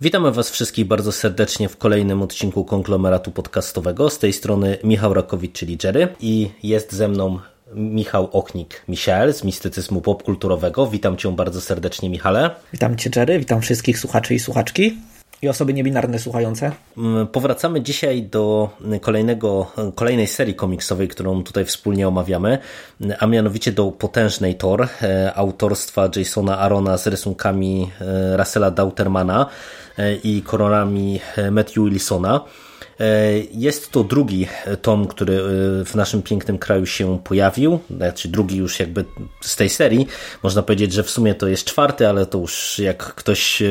Witamy Was wszystkich bardzo serdecznie w kolejnym odcinku konglomeratu podcastowego. Z tej strony Michał Rakowicz, czyli Jerry, i jest ze mną Michał Ochnik, Michel z mistycyzmu popkulturowego. Witam Cię bardzo serdecznie, Michale. Witam Cię, Jerry, witam wszystkich słuchaczy i słuchaczki i osoby niebinarne słuchające. Mm, powracamy dzisiaj do kolejnego, kolejnej serii komiksowej, którą tutaj wspólnie omawiamy, a mianowicie do Potężnej Thor, e, autorstwa Jasona Arona z rysunkami e, Russella Dautermana e, i kolorami Matthew Wilsona. Jest to drugi tom, który w naszym pięknym kraju się pojawił, znaczy drugi już jakby z tej serii. Można powiedzieć, że w sumie to jest czwarty, ale to już jak ktoś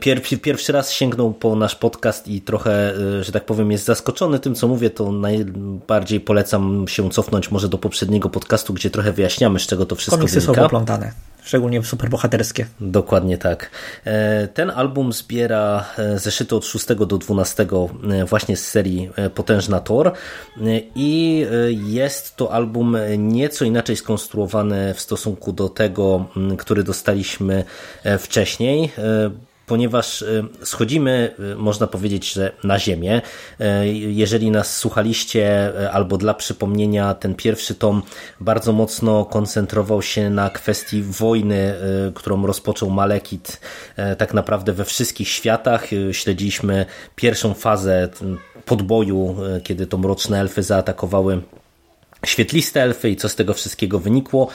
pierwszy, pierwszy raz sięgnął po nasz podcast i trochę, że tak powiem, jest zaskoczony tym, co mówię, to najbardziej polecam się cofnąć może do poprzedniego podcastu, gdzie trochę wyjaśniamy, z czego to wszystko Komiksy wynika. są poplątane, szczególnie superbohaterskie. Dokładnie tak. Ten album zbiera zeszyty od 6 do 12 właśnie z serii Potężna Thor i jest to album nieco inaczej skonstruowany w stosunku do tego, który dostaliśmy wcześniej ponieważ schodzimy, można powiedzieć, że na ziemię. Jeżeli nas słuchaliście, albo dla przypomnienia, ten pierwszy tom bardzo mocno koncentrował się na kwestii wojny, którą rozpoczął Malekit tak naprawdę we wszystkich światach. Śledziliśmy pierwszą fazę podboju, kiedy to mroczne elfy zaatakowały świetliste elfy i co z tego wszystkiego wynikło,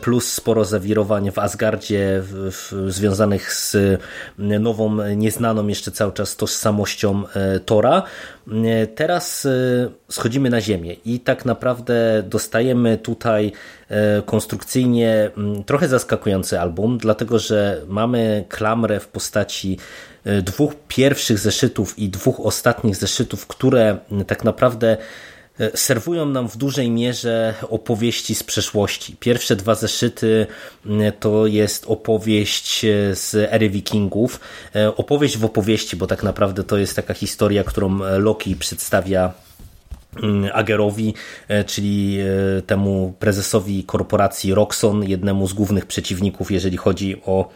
plus sporo zawirowań w Asgardzie w, w, związanych z nową, nieznaną jeszcze cały czas tożsamością Tora. Teraz schodzimy na ziemię i tak naprawdę dostajemy tutaj konstrukcyjnie trochę zaskakujący album, dlatego że mamy klamrę w postaci dwóch pierwszych zeszytów i dwóch ostatnich zeszytów, które tak naprawdę serwują nam w dużej mierze opowieści z przeszłości. Pierwsze dwa zeszyty to jest opowieść z ery wikingów. Opowieść w opowieści, bo tak naprawdę to jest taka historia, którą Loki przedstawia Agerowi, czyli temu prezesowi korporacji Roxon, jednemu z głównych przeciwników, jeżeli chodzi o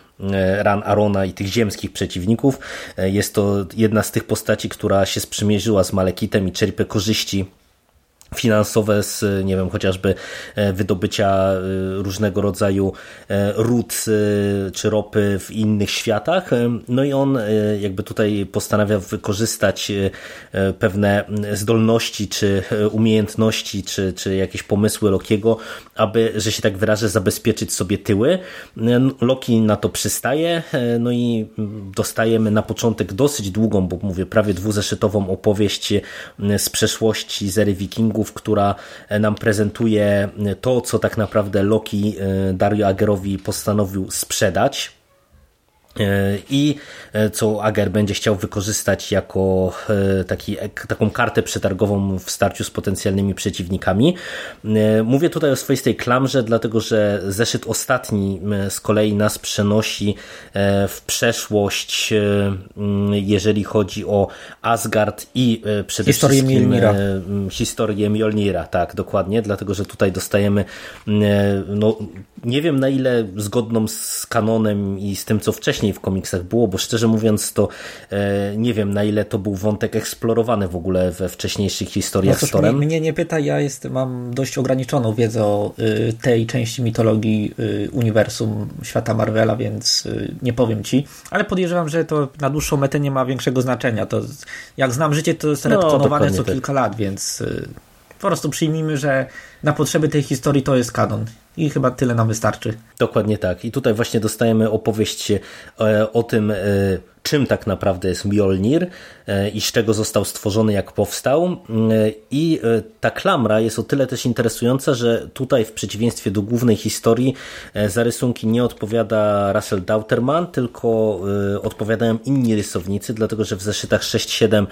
Ran Arona i tych ziemskich przeciwników. Jest to jedna z tych postaci, która się sprzymierzyła z Malekitem i czerpie korzyści finansowe z, nie wiem, chociażby wydobycia różnego rodzaju ród czy ropy w innych światach. No i on jakby tutaj postanawia wykorzystać pewne zdolności, czy umiejętności, czy, czy jakieś pomysły Lokiego, aby, że się tak wyrażę, zabezpieczyć sobie tyły. Loki na to przystaje, no i dostajemy na początek dosyć długą, bo mówię, prawie dwuzeszytową opowieść z przeszłości z ery która nam prezentuje to, co tak naprawdę Loki Dario Agerowi postanowił sprzedać i co Ager będzie chciał wykorzystać jako taki, taką kartę przetargową w starciu z potencjalnymi przeciwnikami. Mówię tutaj o swoistej klamrze, dlatego że zeszyt ostatni z kolei nas przenosi w przeszłość, jeżeli chodzi o Asgard i przede historię wszystkim Mjolnira. historię Mjolnira, tak, dokładnie, dlatego że tutaj dostajemy no, nie wiem na ile zgodną z kanonem i z tym, co wcześniej w komiksach było, bo szczerze mówiąc to e, nie wiem na ile to był wątek eksplorowany w ogóle we wcześniejszych historiach No cóż, mnie, mnie nie pytaj, ja jest, mam dość ograniczoną wiedzę o y, tej części mitologii y, uniwersum świata Marvela, więc y, nie powiem ci, ale podejrzewam, że to na dłuższą metę nie ma większego znaczenia. To jak znam życie, to jest No, retkonowane co tak. kilka lat, więc po prostu przyjmijmy, że na potrzeby tej historii to jest kanon. I chyba tyle nam wystarczy. Dokładnie tak. I tutaj właśnie dostajemy opowieść e, o tym, e, czym tak naprawdę jest Mjolnir e, i z czego został stworzony, jak powstał. I ta klamra jest o tyle też interesująca, że tutaj w przeciwieństwie do głównej historii za rysunki nie odpowiada Russell Dauterman, tylko odpowiadają inni rysownicy, dlatego że w zeszytach 6-7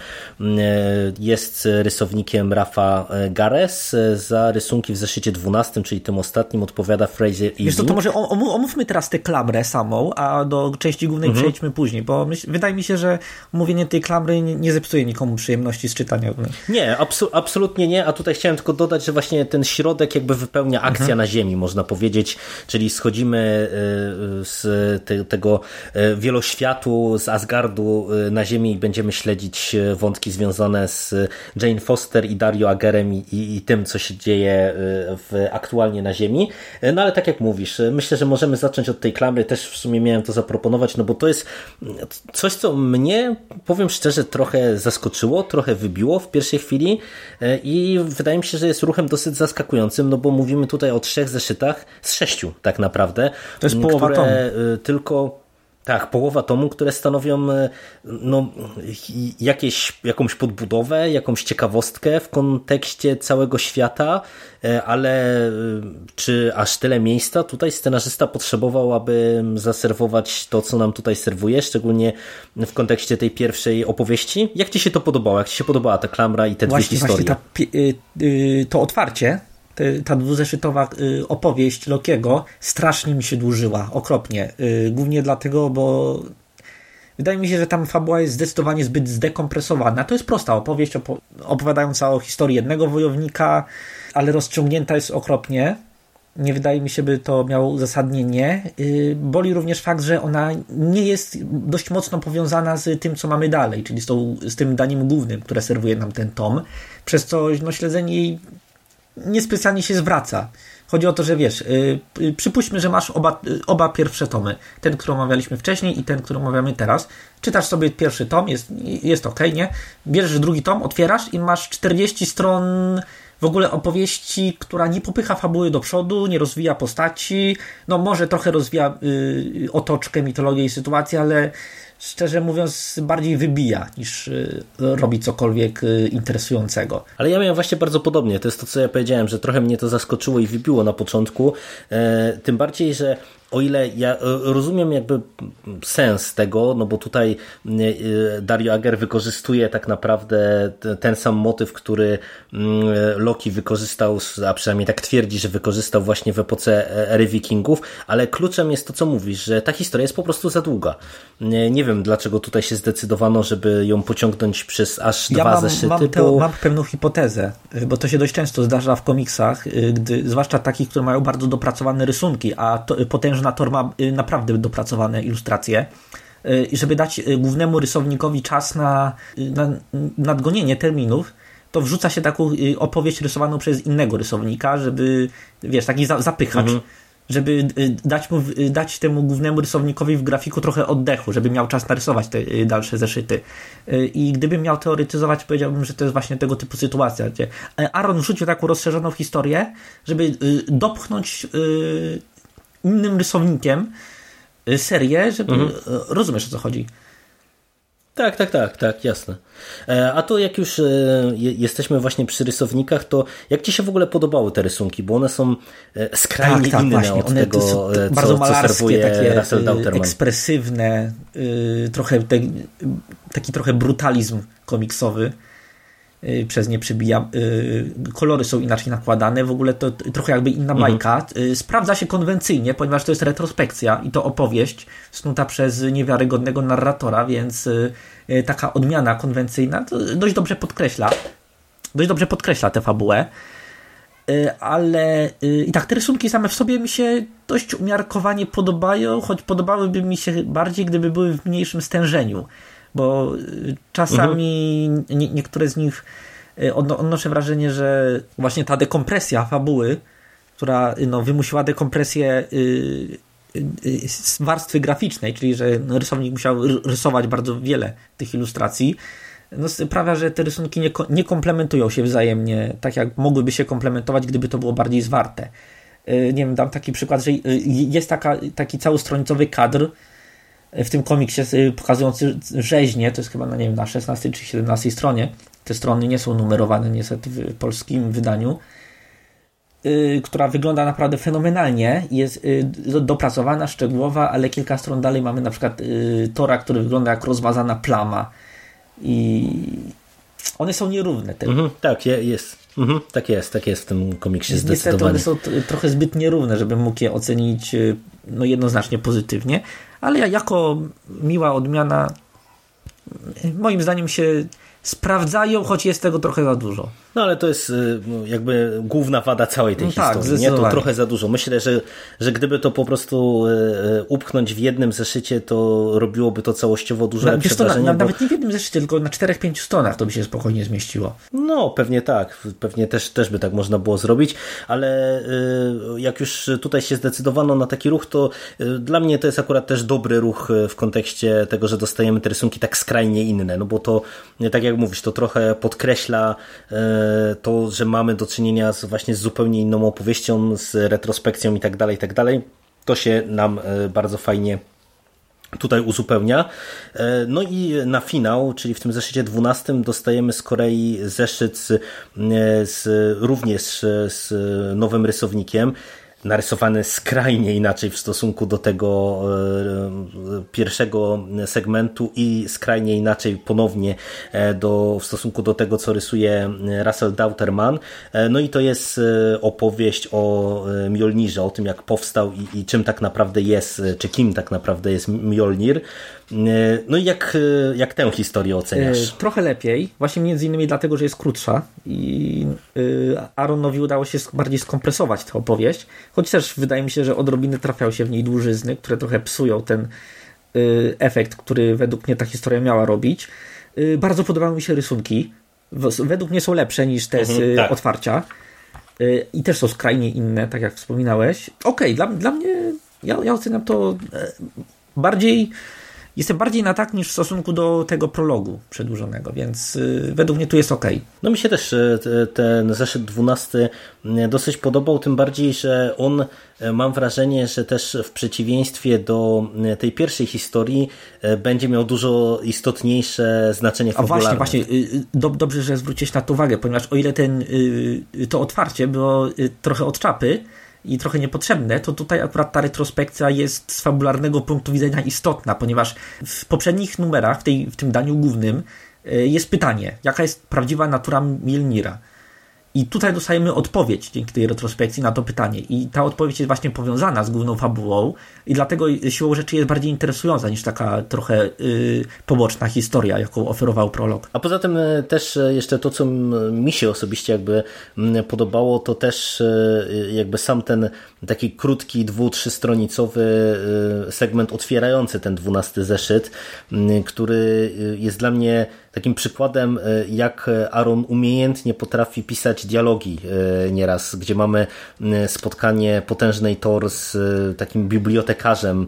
jest rysownikiem Rafa Gares, za rysunki w zeszycie 12, czyli tym ostatnim odpowiada Fraser Wiesz to, to może omówmy teraz tę klamrę samą, a do części głównej mhm. przejdźmy później, bo myśl, wydaje mi się, że mówienie tej klamry nie, nie zepsuje nikomu przyjemności z czytania. Nie, absu absolutnie nie, a tutaj chciałem tylko dodać, że właśnie ten środek jakby wypełnia akcja mhm. na ziemi, można powiedzieć, czyli schodzimy y, z te, tego y, wieloświatu, z Asgardu y, na ziemi i będziemy śledzić wątki związane z Jane Foster i Dario Agerem i, i, i tym, co się dzieje w, aktualnie na ziemi. No ale tak jak mówisz, myślę, że możemy zacząć od tej klamry, też w sumie miałem to zaproponować, no bo to jest coś, co mnie, powiem szczerze, trochę zaskoczyło, trochę wybiło w pierwszej chwili i wydaje mi się, że jest ruchem dosyć zaskakującym, no bo mówimy tutaj o trzech zeszytach z sześciu tak naprawdę. To jest połowa które tylko tak, połowa tomu, które stanowią e, no, jakieś, jakąś podbudowę, jakąś ciekawostkę w kontekście całego świata, e, ale e, czy aż tyle miejsca tutaj scenarzysta potrzebował, aby zaserwować to, co nam tutaj serwuje, szczególnie w kontekście tej pierwszej opowieści? Jak Ci się to podobało? Jak Ci się podobała ta klamra i te właśnie, dwie historie? Właśnie ta, y, y, to otwarcie ta dwuzeszytowa y, opowieść Lokiego strasznie mi się dłużyła, okropnie. Y, głównie dlatego, bo wydaje mi się, że tam fabuła jest zdecydowanie zbyt zdekompresowana. To jest prosta opowieść opo opowiadająca o historii jednego wojownika, ale rozciągnięta jest okropnie. Nie wydaje mi się, by to miało uzasadnienie. Y, boli również fakt, że ona nie jest dość mocno powiązana z tym, co mamy dalej, czyli z, tą, z tym daniem głównym, które serwuje nam ten tom, przez co no, śledzenie jej niespecjalnie się zwraca. Chodzi o to, że wiesz, yy, przypuśćmy, że masz oba, yy, oba pierwsze tomy. Ten, który omawialiśmy wcześniej i ten, który omawiamy teraz. Czytasz sobie pierwszy tom, jest, jest ok, nie? Bierzesz drugi tom, otwierasz i masz 40 stron w ogóle opowieści, która nie popycha fabuły do przodu, nie rozwija postaci, no może trochę rozwija yy, otoczkę, mitologię i sytuację, ale szczerze mówiąc, bardziej wybija niż y, robi cokolwiek y, interesującego. Ale ja miałem właśnie bardzo podobnie. To jest to, co ja powiedziałem, że trochę mnie to zaskoczyło i wybiło na początku. E, tym bardziej, że o ile ja e, rozumiem jakby sens tego, no bo tutaj e, Dario Ager wykorzystuje tak naprawdę ten sam motyw, który mm, Loki wykorzystał, a przynajmniej tak twierdzi, że wykorzystał właśnie w epoce ery Wikingów, ale kluczem jest to, co mówisz, że ta historia jest po prostu za długa. Nie wiem, dlaczego tutaj się zdecydowano, żeby ją pociągnąć przez aż ja dwa mam, zeszyty. Mam, teo, mam pewną hipotezę, bo to się dość często zdarza w komiksach, gdy, zwłaszcza takich, które mają bardzo dopracowane rysunki, a to, potężne że Nator ma y, naprawdę dopracowane ilustracje y, i żeby dać y, głównemu rysownikowi czas na, na nadgonienie terminów, to wrzuca się taką opowieść rysowaną przez innego rysownika, żeby, wiesz, taki zapychacz, mhm. żeby dać, mu, dać temu głównemu rysownikowi w grafiku trochę oddechu, żeby miał czas narysować te dalsze zeszyty. I gdybym miał teoretyzować, powiedziałbym, że to jest właśnie tego typu sytuacja, gdzie Aaron wrzucił taką rozszerzoną historię, żeby dopchnąć innym rysownikiem y, serię, żeby mhm. Y, rozumiesz o co chodzi. Tak, tak, tak, tak, jasne. E, a to jak już e, jesteśmy właśnie przy rysownikach, to jak Ci się w ogóle podobały te rysunki? Bo one są e, skrajnie tak, tak, inne właśnie. od one tego, co, bardzo malarskie, takie ekspresywne, trochę taki trochę brutalizm komiksowy. Y, przez nie przybija. Y, kolory są inaczej nakładane, w ogóle to trochę jakby inna mhm. bajka. Mhm. Sprawdza się konwencyjnie, ponieważ to jest retrospekcja i to opowieść snuta przez niewiarygodnego narratora, więc taka odmiana konwencyjna dość dobrze podkreśla. Dość dobrze podkreśla tę fabułę. Ale i tak, te rysunki same w sobie mi się dość umiarkowanie podobają, choć podobałyby mi się bardziej, gdyby były w mniejszym stężeniu bo y, czasami mhm. nie, niektóre z nich y, odnoszę wrażenie, że właśnie ta dekompresja fabuły, która y, no, wymusiła dekompresję z warstwy graficznej, czyli że rysownik musiał rysować bardzo wiele tych ilustracji, no, sprawia, że te rysunki nie, nie komplementują się wzajemnie, tak jak mogłyby się komplementować, gdyby to było bardziej zwarte. Nie wiem, dam taki przykład, że jest taka, taki całostronicowy kadr w tym komiksie pokazujący rzeźnie, to jest chyba na, nie wiem, na 16 czy 17 stronie, te strony nie są numerowane niestety w polskim wydaniu, yy, która wygląda naprawdę fenomenalnie, jest yy, dopracowana, szczegółowa, ale kilka stron dalej mamy na przykład yy, Tora, który wygląda jak rozmazana plama i one są nierówne. Te... Mhm, tak, jest. Mhm, tak jest, tak jest w tym komiksie Niestety zdecydowanie. Niestety one są trochę zbyt nierówne, żebym mógł je ocenić y, no, jednoznacznie pozytywnie, ale jako miła odmiana moim zdaniem się sprawdzają, choć jest tego trochę za dużo. No ale to jest y, jakby główna wada całej tej no tak, historii. Nie? To trochę za dużo. Myślę, że, że gdyby to po prostu y, y, upchnąć w jednym zeszycie, to robiłoby to całościowo dużo na, to. Na, bo... Nawet nie w jednym zeszycie, tylko na 4-5 stronach to by się spokojnie zmieściło. No pewnie tak. Pewnie też, też by tak można było zrobić, ale jak już tutaj się zdecydowano na taki ruch, to dla mnie to jest akurat też dobry ruch w kontekście tego, że dostajemy te rysunki tak skrajnie inne, no bo to tak jak mówisz, to trochę podkreśla to, że mamy do czynienia z, właśnie z zupełnie inną opowieścią, z retrospekcją i tak dalej, i tak dalej, to się nam e, bardzo fajnie tutaj uzupełnia. E, no i na finał, czyli w tym zeszycie 12 dostajemy z kolei zeszyt z, e, z również z nowym rysownikiem narysowany skrajnie inaczej w stosunku do tego e, pierwszego segmentu i skrajnie inaczej ponownie e, do, w stosunku do tego, co rysuje Russell Dauterman. E, no i to jest opowieść o Mjolnirze, o tym jak powstał i, i czym tak naprawdę jest, czy kim tak naprawdę jest Mjolnir. No i jak, jak tę historię oceniasz? Trochę lepiej, właśnie między innymi dlatego, że jest krótsza i Aaronowi udało się bardziej skompresować tę opowieść, choć też wydaje mi się, że odrobiny trafiają się w niej dłużyzny, które trochę psują ten efekt, który według mnie ta historia miała robić. Bardzo podobały mi się rysunki. Według mnie są lepsze niż te z mhm, tak. otwarcia. I też są skrajnie inne, tak jak wspominałeś. Okej, okay, dla, dla mnie ja, ja oceniam to e, bardziej jestem bardziej na tak niż w stosunku do tego prologu przedłużonego, więc y, według mnie tu jest ok. No mi się też y, ten zeszyt 12 y, dosyć podobał, tym bardziej, że on mam wrażenie, że też w przeciwieństwie do tej pierwszej historii będzie miał dużo istotniejsze znaczenie fabularne. A właśnie, właśnie, dobrze, że zwróciłeś na to uwagę, ponieważ o ile ten, to otwarcie było trochę od czapy, i trochę niepotrzebne, to tutaj akurat ta retrospekcja jest z fabularnego punktu widzenia istotna, ponieważ w poprzednich numerach, w, tej, w tym daniu głównym, e, jest pytanie, jaka jest prawdziwa natura Milnira. I tutaj dostajemy odpowiedź dzięki tej retrospekcji na to pytanie. I ta odpowiedź jest właśnie powiązana z główną fabułą, i dlatego siłą rzeczy jest bardziej interesująca niż taka trochę yy, poboczna historia, jaką oferował prolog. A poza tym y, też y, jeszcze to, co mi się osobiście jakby podobało, to też y, jakby sam ten taki krótki, dwu, trzystronicowy segment otwierający ten dwunasty zeszyt, który jest dla mnie takim przykładem, jak Aaron umiejętnie potrafi pisać dialogi e, nieraz, gdzie mamy spotkanie potężnej Thor z e, takim bibliotekarzem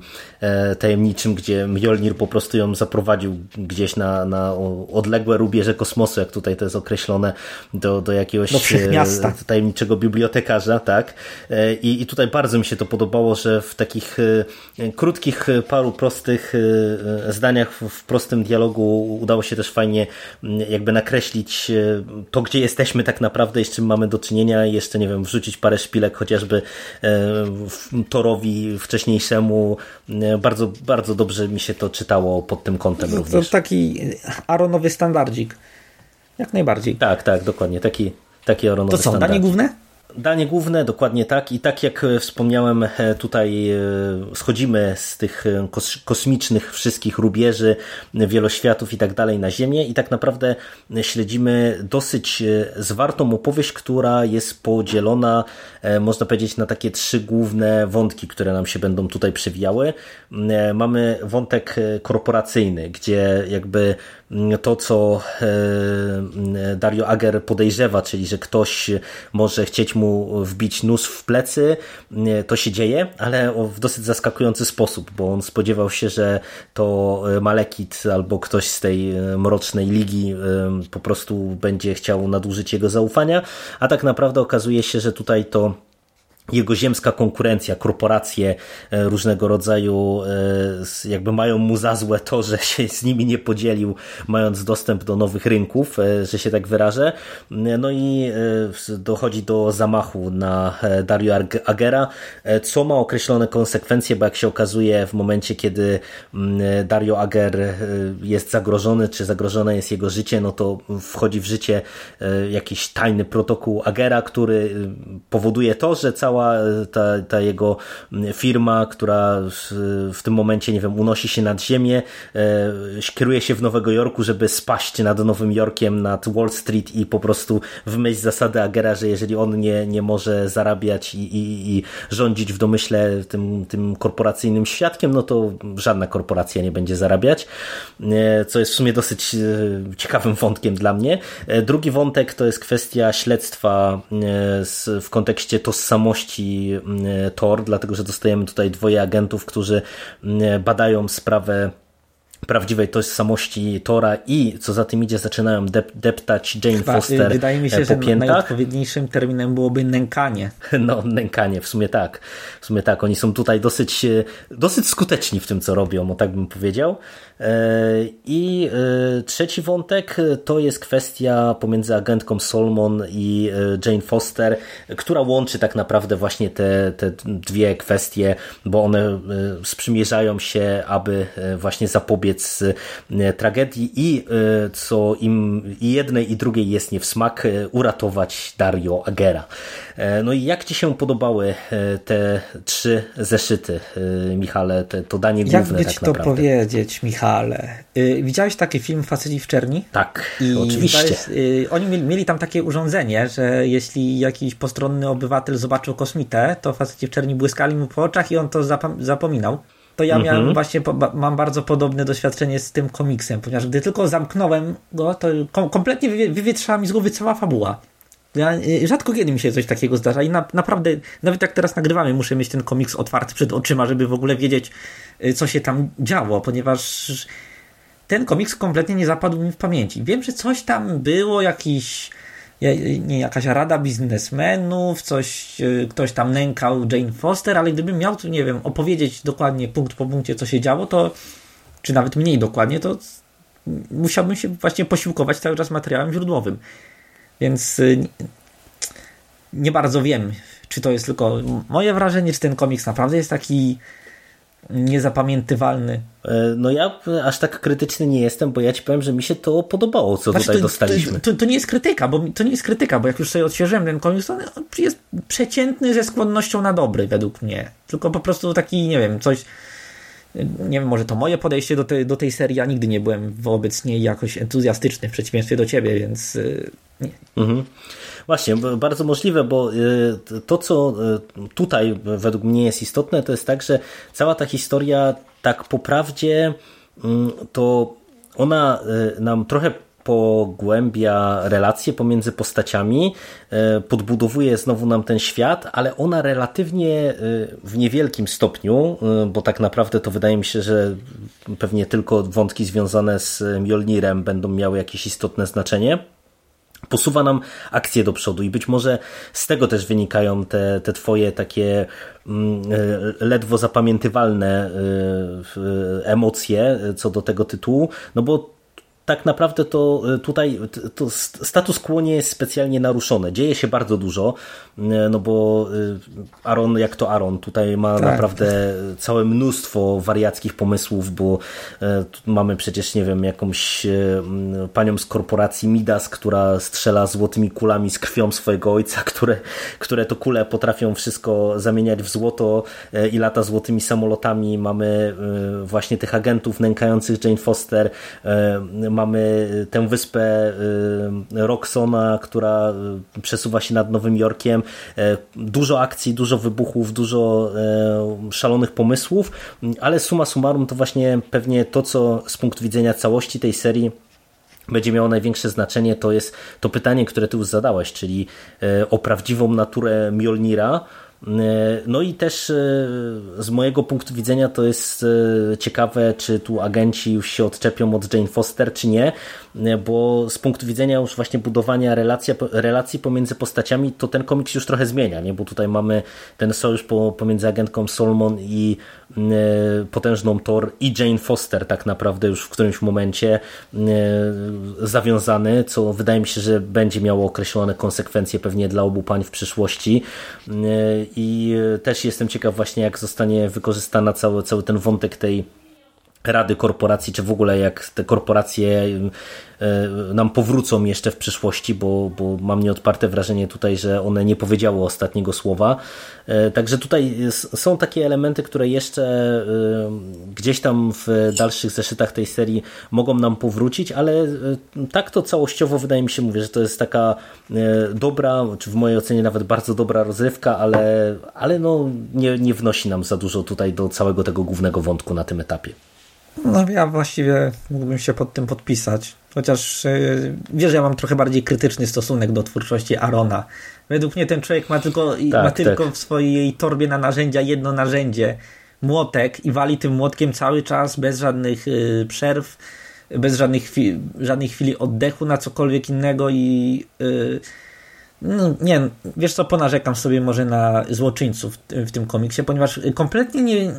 tajemniczym, gdzie Mjolnir po prostu ją zaprowadził gdzieś na, na odległe rubieże kosmosu, jak tutaj to jest określone, do, do jakiegoś do tajemniczego bibliotekarza, tak. I, I tutaj bardzo mi się to podobało, że w takich krótkich, paru prostych zdaniach, w prostym dialogu udało się też fajnie jakby nakreślić e, to, gdzie jesteśmy tak naprawdę z czym mamy do czynienia i jeszcze, nie wiem, wrzucić parę szpilek chociażby e, Torowi wcześniejszemu. E, bardzo, bardzo dobrze mi się to czytało pod tym kątem to, również. To taki Aronowy standardzik. Jak najbardziej. Tak, tak, dokładnie. Taki, taki Aronowy To co, danie główne? Danie główne, dokładnie tak. I tak jak e, wspomniałem, e, tutaj e, schodzimy z tych kosmicznych wszystkich rubieży, wieloświatów i tak dalej na Ziemię i tak naprawdę śledzimy dosyć zwartą opowieść, która jest podzielona, można powiedzieć, na takie trzy główne wątki, które nam się będą tutaj przewijały. Mamy wątek korporacyjny, gdzie jakby to, co Dario Ager podejrzewa, czyli że ktoś może chcieć mu wbić nóż w plecy, to się dzieje, ale w dosyć zaskakujący sposób, bo on spodziewał się, że to Malekit albo ktoś z tej mrocznej ligi po prostu będzie chciał nadużyć jego zaufania, a tak naprawdę okazuje się, że tutaj to jego ziemska konkurencja, korporacje e, różnego rodzaju e, jakby mają mu za złe to, że się z nimi nie podzielił, mając dostęp do nowych rynków, e, że się tak wyrażę. No i dochodzi do zamachu na Dario Agera, co ma określone konsekwencje, bo jak się okazuje w momencie, kiedy mm, Dario Ager jest zagrożony, czy zagrożone jest jego życie, no to wchodzi w życie jakiś tajny protokół Agera, który powoduje to, że cała cała ta, ta jego firma, która w tym momencie, nie wiem, unosi się nad ziemię, e, kieruje się w Nowego Jorku, żeby spaść nad Nowym Jorkiem, nad Wall Street i po prostu w myśl zasady Agera, że jeżeli on nie, nie może zarabiać i, i, i rządzić w domyśle tym, tym korporacyjnym świadkiem, no to żadna korporacja nie będzie zarabiać, e, co jest w sumie dosyć e, ciekawym wątkiem dla mnie. Drugi wątek to jest kwestia śledztwa w kontekście tożsamości mm, Tor, dlatego że dostajemy tutaj dwoje agentów, którzy mm, badają sprawę prawdziwej tożsamości Tora i co za tym idzie zaczynają dep deptać Jane Chyba, Foster Wydaje mi się, po że piętach. najodpowiedniejszym terminem byłoby nękanie. No, nękanie, w sumie tak. W sumie tak, oni są tutaj dosyć, dosyć skuteczni w tym, co robią, o tak bym powiedział. E, I e, trzeci wątek to jest kwestia pomiędzy agentką Solomon i e, Jane Foster, która łączy tak naprawdę właśnie te, te dwie kwestie, bo one sprzymierzają się, aby właśnie zapobiec tragedii i co im i jednej i drugiej jest nie w smak, uratować Dario Agera. No i jak Ci się podobały te trzy zeszyty, Michale, te, to danie główne Jak tak to powiedzieć, Michał? ale y, widziałeś taki film Faceci w czerni? Tak, I oczywiście. Jest, y, oni mieli, mieli, tam takie urządzenie, że jeśli jakiś postronny obywatel zobaczył kosmitę, to faceci w czerni błyskali mu po oczach i on to zapominał. To ja miałem mhm. właśnie, mam bardzo podobne doświadczenie z tym komiksem, ponieważ gdy tylko zamknąłem go, to kom kompletnie wywietrzała mi z głowy cała fabuła. Ja, y, rzadko kiedy mi się coś takiego zdarza i na, naprawdę, nawet jak teraz nagrywamy, muszę mieć ten komiks otwarty przed oczyma, żeby w ogóle wiedzieć, y, co się tam działo, ponieważ ten komiks kompletnie nie zapadł mi w pamięci. Wiem, że coś tam było, jakiś nie, jakaś rada biznesmenów, coś, y, ktoś tam nękał Jane Foster, ale gdybym miał tu, nie wiem, opowiedzieć dokładnie punkt po punkcie, co się działo, to czy nawet mniej dokładnie, to musiałbym się właśnie posiłkować cały czas materiałem źródłowym. Więc y, nie bardzo wiem, czy to jest tylko moje wrażenie, czy ten komiks naprawdę jest taki niezapamiętywalny. E, no ja aż tak krytyczny nie jestem, bo ja ci powiem, że mi się to podobało, co znaczy, tutaj to, dostaliśmy. To, to, to, nie jest krytyka, bo to nie jest krytyka, bo jak już sobie odświeżyłem ten komiks, to jest przeciętny ze skłonnością na dobry według mnie. Tylko po prostu taki, nie wiem, coś nie wiem, może to moje podejście do, te, do tej serii, ja nigdy nie byłem wobec niej jakoś entuzjastyczny w przeciwieństwie do ciebie, więc y, Mhm. Właśnie, bardzo możliwe, bo y, to, co y, tutaj według mnie jest istotne, to jest tak, że cała ta historia tak po prawdzie mm, to ona nam trochę pogłębia relacje pomiędzy postaciami, podbudowuje znowu nam ten świat, ale ona relatywnie w niewielkim stopniu, bo tak naprawdę to wydaje mi się, że pewnie tylko wątki związane z Mjolnirem będą miały jakieś istotne znaczenie posuwa nam akcję do przodu i być może z tego też wynikają te, te twoje takie mm, ledwo zapamiętywalne emocje co do tego tytułu, no bo tak naprawdę to e, tutaj to status quo nie jest specjalnie naruszone. Dzieje się bardzo dużo, e, no bo e, Aaron jak to Aaron, tutaj ma tak. naprawdę całe mnóstwo wariackich pomysłów, bo mamy przecież, nie wiem, jakąś panią z korporacji Midas, która strzela złotymi kulami z krwią swojego ojca, które, które to kule potrafią wszystko zamieniać w złoto i lata złotymi samolotami. Mamy właśnie tych agentów nękających Jane Foster, mamy tę wyspę y, Roxona, która y, przesuwa się nad Nowym Jorkiem. E, dużo akcji, dużo wybuchów, dużo szalonych pomysłów, ale suma summarum to właśnie pewnie to, co z punktu widzenia całości tej serii będzie miało największe znaczenie, to jest to pytanie, które ty już zadałeś, czyli o prawdziwą naturę Mjolnira, no i też e, z mojego punktu widzenia to jest e, ciekawe, czy tu agenci już się odczepią od Jane Foster, czy nie, bo z punktu widzenia już właśnie budowania relacji, relacji pomiędzy postaciami, to ten komiks już trochę zmienia, nie? bo tutaj mamy ten sojusz pomiędzy agentką Solomon i potężną Thor i Jane Foster tak naprawdę już w którymś momencie zawiązany, co wydaje mi się, że będzie miało określone konsekwencje pewnie dla obu pań w przyszłości. I też jestem ciekaw właśnie jak zostanie wykorzystana cały, cały ten wątek tej rady korporacji, czy w ogóle jak te korporacje e, nam powrócą jeszcze w przyszłości, bo, bo mam nieodparte wrażenie tutaj, że one nie powiedziały ostatniego słowa. E, także tutaj są takie elementy, które jeszcze gdzieś tam w dalszych zeszytach tej serii mogą nam powrócić, ale tak to całościowo wydaje mi się, mówię, że to jest taka dobra, czy w mojej ocenie nawet bardzo dobra rozrywka, ale, ale no nie, nie wnosi nam za dużo tutaj do całego tego głównego wątku na tym etapie. No ja właściwie mógłbym się pod tym podpisać. Chociaż yy, wiesz, że ja mam trochę bardziej krytyczny stosunek do twórczości Arona. Według mnie ten człowiek ma tylko, tak, ma tylko tak. w swojej torbie na narzędzia jedno narzędzie. Młotek i wali tym młotkiem cały czas bez żadnych yy, przerw, bez żadnych chwili, żadnej chwili oddechu na cokolwiek innego i yy, no, nie, wiesz co, ponarzekam sobie może na złoczyńców w, w tym komiksie, ponieważ kompletnie nie,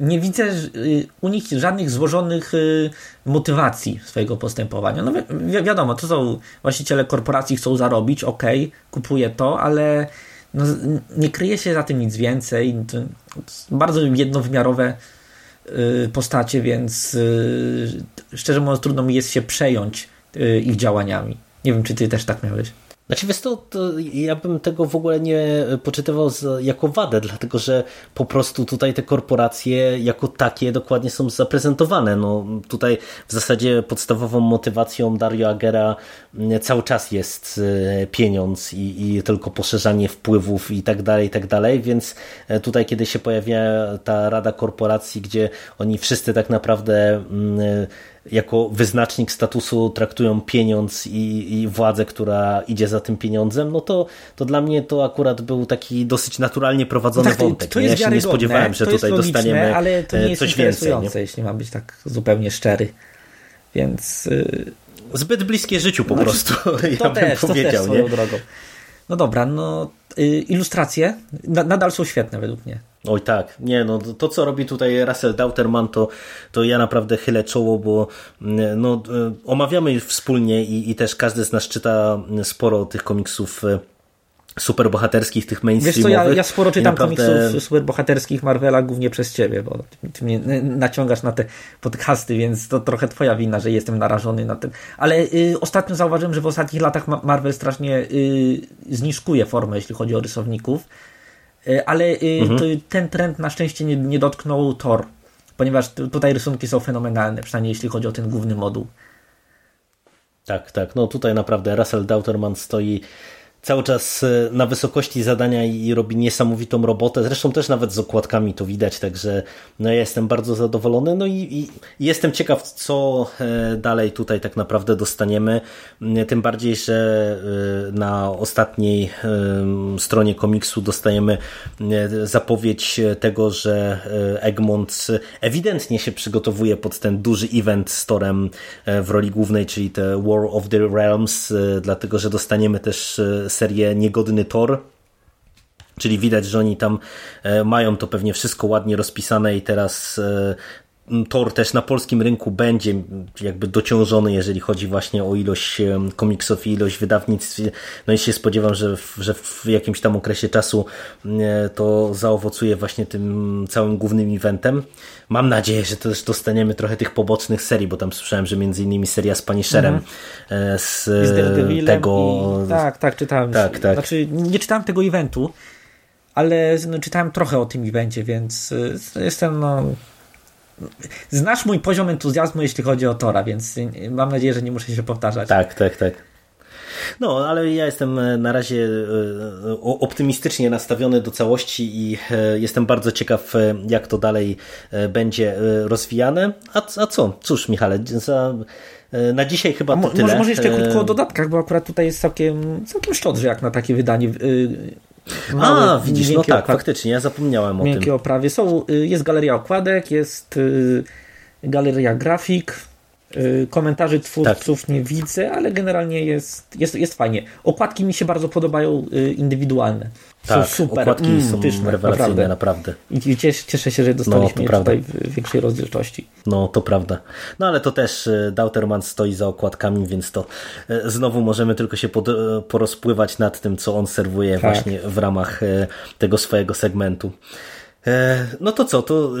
nie widzę y, u nich żadnych złożonych y, motywacji swojego postępowania. No wi wiadomo, to są właściciele korporacji, chcą zarobić, ok, kupuję to, ale no, nie kryje się za tym nic więcej. To bardzo jednowymiarowe y, postacie, więc szczerze mówiąc trudno mi jest się przejąć ich działaniami. Nie wiem, czy ty też tak miałeś. Znaczy, wiesz to, to ja bym tego w ogóle nie poczytywał z, jako wadę, dlatego że po prostu tutaj te korporacje jako takie dokładnie są zaprezentowane. No, tutaj w zasadzie podstawową motywacją Dario Agera mm, cały czas jest e, pieniądz i, i tylko poszerzanie wpływów i tak dalej, i tak dalej, więc e, tutaj kiedy się pojawia ta Rada Korporacji, gdzie oni wszyscy tak naprawdę mm, jako wyznacznik statusu traktują pieniądz i, i władzę, która idzie za tym pieniądzem, no to, to dla mnie to akurat był taki dosyć naturalnie prowadzony no tak, wątek. To, jest ja się nie spodziewałem, że tutaj logiczne, dostaniemy ale to nie e, jest coś więcej. Nie? jeśli mam być tak zupełnie szczery. Więc... Yy... Zbyt bliskie życiu po no, prostu, ja bym też, powiedział. To też nie? drogą. No dobra, no y, ilustracje nadal są świetne według mnie. Oj tak, nie no, to co robi tutaj Russell Dauterman, to, to ja naprawdę chylę czoło, bo mm, no, y, omawiamy wspólnie i, i też każdy z nas czyta sporo tych komiksów y, superbohaterskich, tych mainstreamowych. Wiesz co, ja, ja sporo czytam naprawdę... komiksów superbohaterskich Marvela głównie przez ciebie, bo ty mnie naciągasz na te podcasty, więc to trochę twoja wina, że jestem narażony na tym. Ale y, ostatnio zauważyłem, że w ostatnich latach Marvel strasznie y, zniżkuje formę, jeśli chodzi o rysowników, ale y, mhm. ten trend na szczęście nie, nie dotknął Thor, ponieważ tutaj rysunki są fenomenalne, przynajmniej jeśli chodzi o ten główny moduł. Tak, tak. No tutaj naprawdę Russell Dauterman stoi cały czas e, na wysokości zadania i robi niesamowitą robotę. Zresztą też nawet z okładkami to widać, także no ja jestem bardzo zadowolony. No i, i, jestem ciekaw, co e, dalej tutaj tak naprawdę dostaniemy. Mm, tym bardziej, że e, na ostatniej stronie komiksu dostajemy zapowiedź tego, że Egmont ewidentnie się przygotowuje pod ten duży event z Torem w roli głównej, czyli te War of the Realms, dlatego że dostaniemy też serię Niegodny Tor, Czyli widać, że oni tam e, mają to pewnie wszystko ładnie rozpisane i teraz e, Tor też na polskim rynku będzie jakby dociążony, jeżeli chodzi właśnie o ilość komiksów i ilość wydawnictw. No i się spodziewam, że w, że w jakimś tam okresie czasu to zaowocuje właśnie tym całym głównym eventem. Mam nadzieję, że też dostaniemy trochę tych pobocznych serii, bo tam słyszałem, że między innymi seria z Punisherem mhm. z, z tego... I... Tak, tak, czytałem. Tak, tak. Znaczy, nie czytałem tego eventu, ale no, czytałem trochę o tym evencie, więc jestem no znasz mój poziom entuzjazmu, jeśli chodzi o Tora, więc mam nadzieję, że nie muszę się powtarzać. Tak, tak, tak. No, ale ja jestem e, na razie e, optymistycznie nastawiony do całości i e, jestem bardzo ciekaw, jak to dalej będzie rozwijane. A, a co? Cóż, Michale, za, na dzisiaj chyba to tyle. Może, może jeszcze krótko o dodatkach, bo akurat tutaj jest całkiem, całkiem szczodrze jak na takie wydanie. Małe, A, widzisz, no tak, faktycznie, ja zapomniałem o miękkie tym. oprawie. Są, jest galeria okładek, jest galeria grafik, Y, komentarzy twórców tak. nie widzę, ale generalnie jest, jest, jest fajnie. Okładki mi się bardzo podobają y, indywidualne. Tak, są super. Okładki mm, są rewelacyjne, naprawdę. naprawdę. I cieszę, cieszę się, że dostaliśmy no, tutaj w większej rozdzielczości. No, to prawda. No, ale to też y, Dauterman stoi za okładkami, więc to znowu możemy tylko się pod, porozpływać nad tym, co on serwuje tak. właśnie w ramach tego swojego segmentu. E, no to co, to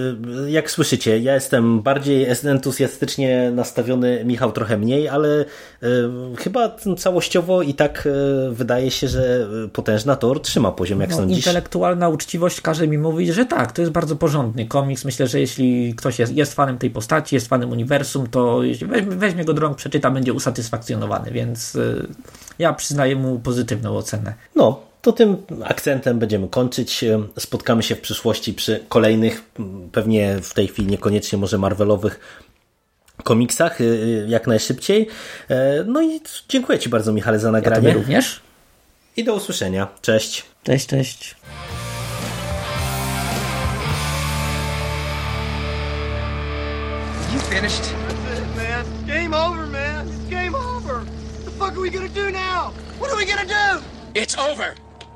e, jak słyszycie, ja jestem bardziej entuzjastycznie nastawiony, Michał trochę mniej, ale e, chyba całościowo i tak wydaje się, że potężna Tor trzyma poziom, jak no, sądzisz? Intelektualna uczciwość każe mi mówić, że tak, to jest bardzo porządny komiks. Myślę, że jeśli ktoś jest, jest fanem tej postaci, jest fanem uniwersum, to jeśli weźmie, weźmie go do rąk, przeczyta, będzie usatysfakcjonowany, więc ja przyznaję mu pozytywną ocenę. No, to tym akcentem będziemy kończyć. Spotkamy się w przyszłości przy kolejnych, pewnie w tej chwili niekoniecznie może Marvelowych komiksach, y, y, jak najszybciej. E, no i dziękuję Ci bardzo, Michale, za nagranie. Ja również. I do usłyszenia. Cześć. Cześć, cześć. You finished? That's it, man. Game over, man. It's game over. What the fuck are we gonna do now? What are we gonna do? It's over.